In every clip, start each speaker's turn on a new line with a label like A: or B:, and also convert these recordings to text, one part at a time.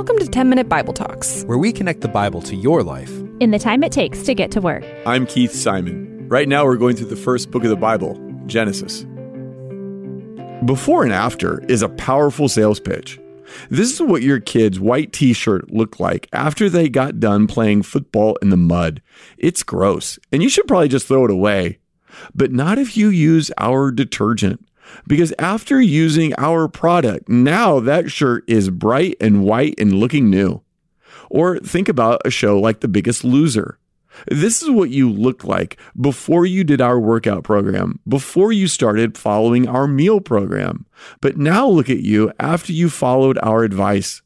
A: Welcome to 10 Minute Bible Talks,
B: where we connect the Bible to your life
C: in the time it takes to get to work.
D: I'm Keith Simon. Right now, we're going through the first book of the Bible, Genesis. Before and after is a powerful sales pitch. This is what your kid's white t shirt looked like after they got done playing football in the mud. It's gross, and you should probably just throw it away. But not if you use our detergent. Because after using our product, now that shirt is bright and white and looking new. Or think about a show like The Biggest Loser. This is what you looked like before you did our workout program, before you started following our meal program. But now look at you after you followed our advice.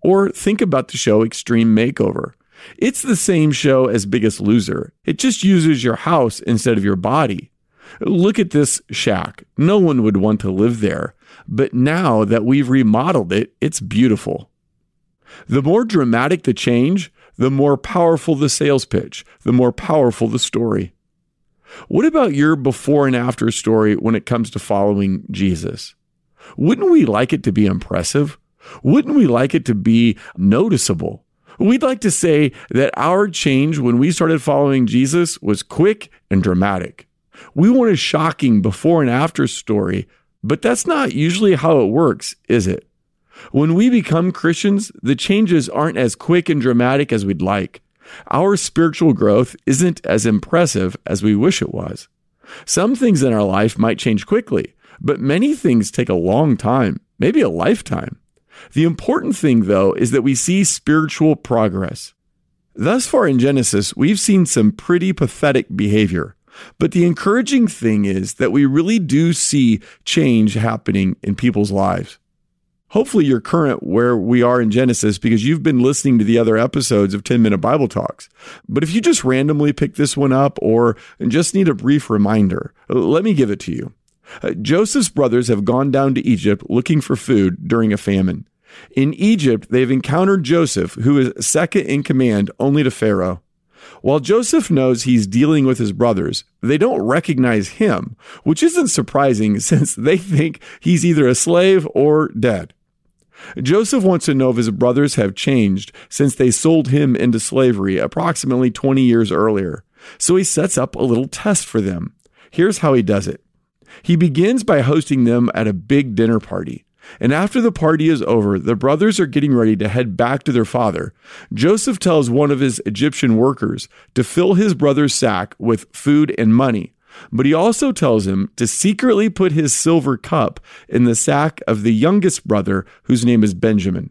D: Or think about the show Extreme Makeover. It's the same show as Biggest Loser. It just uses your house instead of your body. Look at this shack. No one would want to live there. But now that we've remodeled it, it's beautiful. The more dramatic the change, the more powerful the sales pitch, the more powerful the story. What about your before and after story when it comes to following Jesus? Wouldn't we like it to be impressive? Wouldn't we like it to be noticeable? We'd like to say that our change when we started following Jesus was quick and dramatic. We want a shocking before and after story, but that's not usually how it works, is it? When we become Christians, the changes aren't as quick and dramatic as we'd like. Our spiritual growth isn't as impressive as we wish it was. Some things in our life might change quickly, but many things take a long time, maybe a lifetime. The important thing, though, is that we see spiritual progress. Thus far in Genesis, we've seen some pretty pathetic behavior. But the encouraging thing is that we really do see change happening in people's lives. Hopefully, you're current where we are in Genesis because you've been listening to the other episodes of 10 Minute Bible Talks. But if you just randomly pick this one up or just need a brief reminder, let me give it to you. Uh, Joseph's brothers have gone down to Egypt looking for food during a famine. In Egypt, they've encountered Joseph, who is second in command only to Pharaoh. While Joseph knows he's dealing with his brothers, they don't recognize him, which isn't surprising since they think he's either a slave or dead. Joseph wants to know if his brothers have changed since they sold him into slavery approximately 20 years earlier. So he sets up a little test for them. Here's how he does it. He begins by hosting them at a big dinner party. And after the party is over, the brothers are getting ready to head back to their father. Joseph tells one of his Egyptian workers to fill his brother's sack with food and money. But he also tells him to secretly put his silver cup in the sack of the youngest brother, whose name is Benjamin.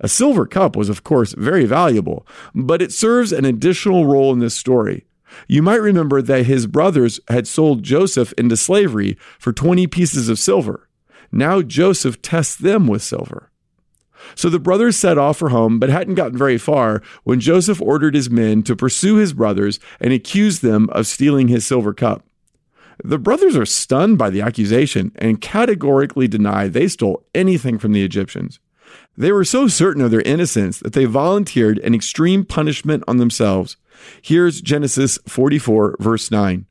D: A silver cup was, of course, very valuable, but it serves an additional role in this story. You might remember that his brothers had sold Joseph into slavery for 20 pieces of silver. Now Joseph tests them with silver. So the brothers set off for home, but hadn't gotten very far when Joseph ordered his men to pursue his brothers and accuse them of stealing his silver cup. The brothers are stunned by the accusation and categorically deny they stole anything from the Egyptians. They were so certain of their innocence that they volunteered an extreme punishment on themselves. Here's Genesis 44, verse 9.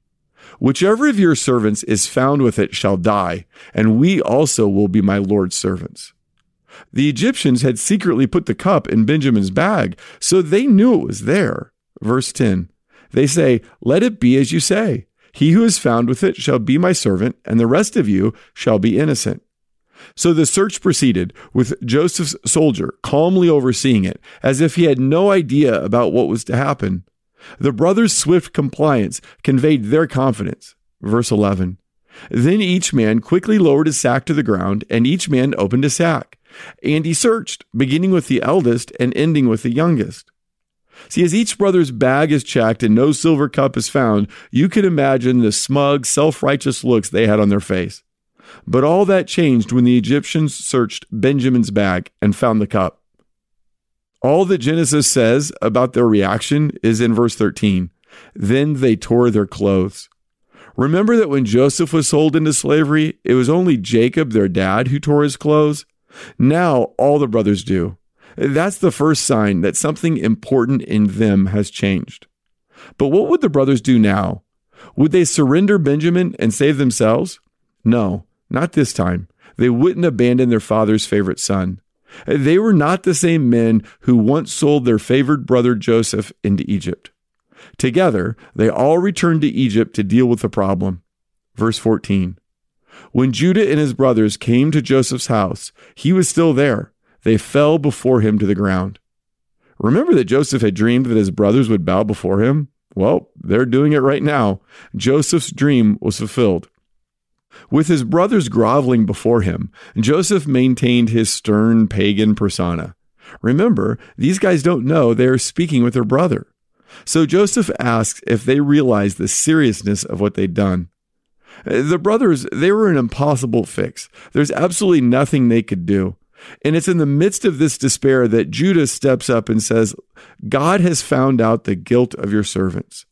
D: Whichever of your servants is found with it shall die, and we also will be my Lord's servants. The Egyptians had secretly put the cup in Benjamin's bag, so they knew it was there. Verse 10 They say, Let it be as you say. He who is found with it shall be my servant, and the rest of you shall be innocent. So the search proceeded, with Joseph's soldier calmly overseeing it, as if he had no idea about what was to happen. The brothers' swift compliance conveyed their confidence. Verse 11 Then each man quickly lowered his sack to the ground, and each man opened his sack. And he searched, beginning with the eldest and ending with the youngest. See, as each brother's bag is checked and no silver cup is found, you can imagine the smug, self righteous looks they had on their face. But all that changed when the Egyptians searched Benjamin's bag and found the cup. All that Genesis says about their reaction is in verse 13. Then they tore their clothes. Remember that when Joseph was sold into slavery, it was only Jacob, their dad, who tore his clothes? Now all the brothers do. That's the first sign that something important in them has changed. But what would the brothers do now? Would they surrender Benjamin and save themselves? No, not this time. They wouldn't abandon their father's favorite son. They were not the same men who once sold their favored brother Joseph into Egypt. Together, they all returned to Egypt to deal with the problem. Verse 14 When Judah and his brothers came to Joseph's house, he was still there. They fell before him to the ground. Remember that Joseph had dreamed that his brothers would bow before him? Well, they're doing it right now. Joseph's dream was fulfilled. With his brothers groveling before him, Joseph maintained his stern pagan persona. Remember, these guys don't know they are speaking with their brother. So Joseph asks if they realize the seriousness of what they'd done. The brothers, they were an impossible fix. There's absolutely nothing they could do. And it's in the midst of this despair that Judah steps up and says, God has found out the guilt of your servants.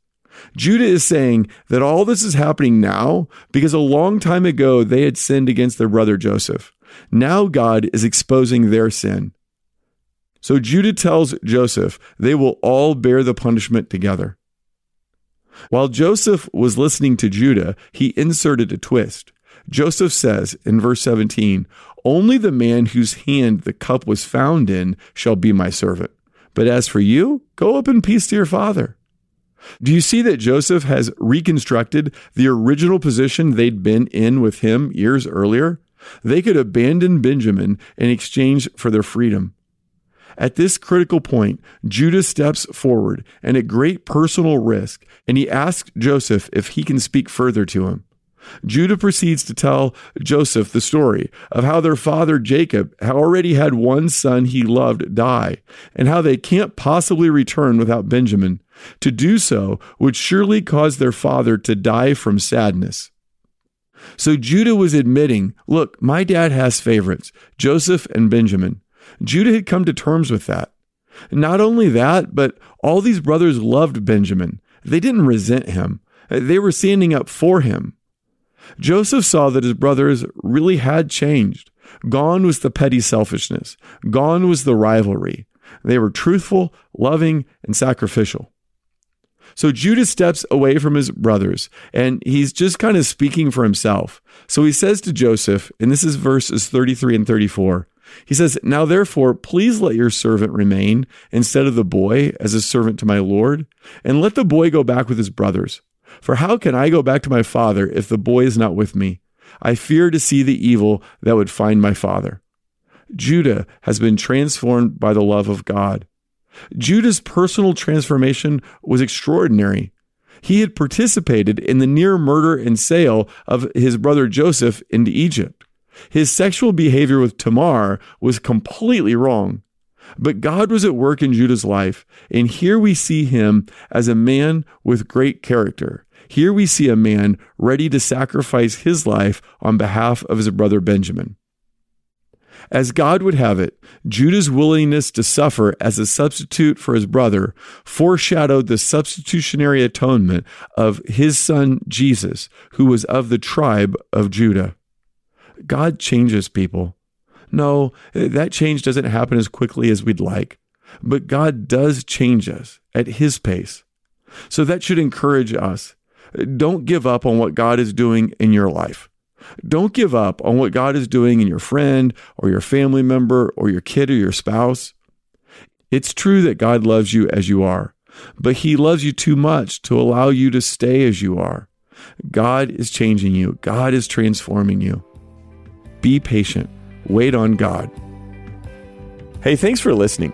D: Judah is saying that all this is happening now because a long time ago they had sinned against their brother Joseph. Now God is exposing their sin. So Judah tells Joseph they will all bear the punishment together. While Joseph was listening to Judah, he inserted a twist. Joseph says in verse 17, Only the man whose hand the cup was found in shall be my servant. But as for you, go up in peace to your father. Do you see that Joseph has reconstructed the original position they'd been in with him years earlier? They could abandon Benjamin in exchange for their freedom. At this critical point, Judah steps forward and at great personal risk, and he asks Joseph if he can speak further to him. Judah proceeds to tell Joseph the story of how their father Jacob already had one son he loved die, and how they can't possibly return without Benjamin. To do so would surely cause their father to die from sadness. So Judah was admitting, look, my dad has favorites, Joseph and Benjamin. Judah had come to terms with that. Not only that, but all these brothers loved Benjamin. They didn't resent him. They were standing up for him. Joseph saw that his brothers really had changed. Gone was the petty selfishness. Gone was the rivalry. They were truthful, loving, and sacrificial. So Judah steps away from his brothers and he's just kind of speaking for himself. So he says to Joseph, and this is verses 33 and 34. He says, Now therefore, please let your servant remain instead of the boy as a servant to my Lord, and let the boy go back with his brothers. For how can I go back to my father if the boy is not with me? I fear to see the evil that would find my father. Judah has been transformed by the love of God. Judah's personal transformation was extraordinary. He had participated in the near murder and sale of his brother Joseph into Egypt. His sexual behavior with Tamar was completely wrong. But God was at work in Judah's life, and here we see him as a man with great character. Here we see a man ready to sacrifice his life on behalf of his brother Benjamin. As God would have it, Judah's willingness to suffer as a substitute for his brother foreshadowed the substitutionary atonement of his son Jesus, who was of the tribe of Judah. God changes people. No, that change doesn't happen as quickly as we'd like, but God does change us at his pace. So that should encourage us. Don't give up on what God is doing in your life. Don't give up on what God is doing in your friend or your family member or your kid or your spouse. It's true that God loves you as you are, but He loves you too much to allow you to stay as you are. God is changing you, God is transforming you. Be patient, wait on God. Hey, thanks for listening.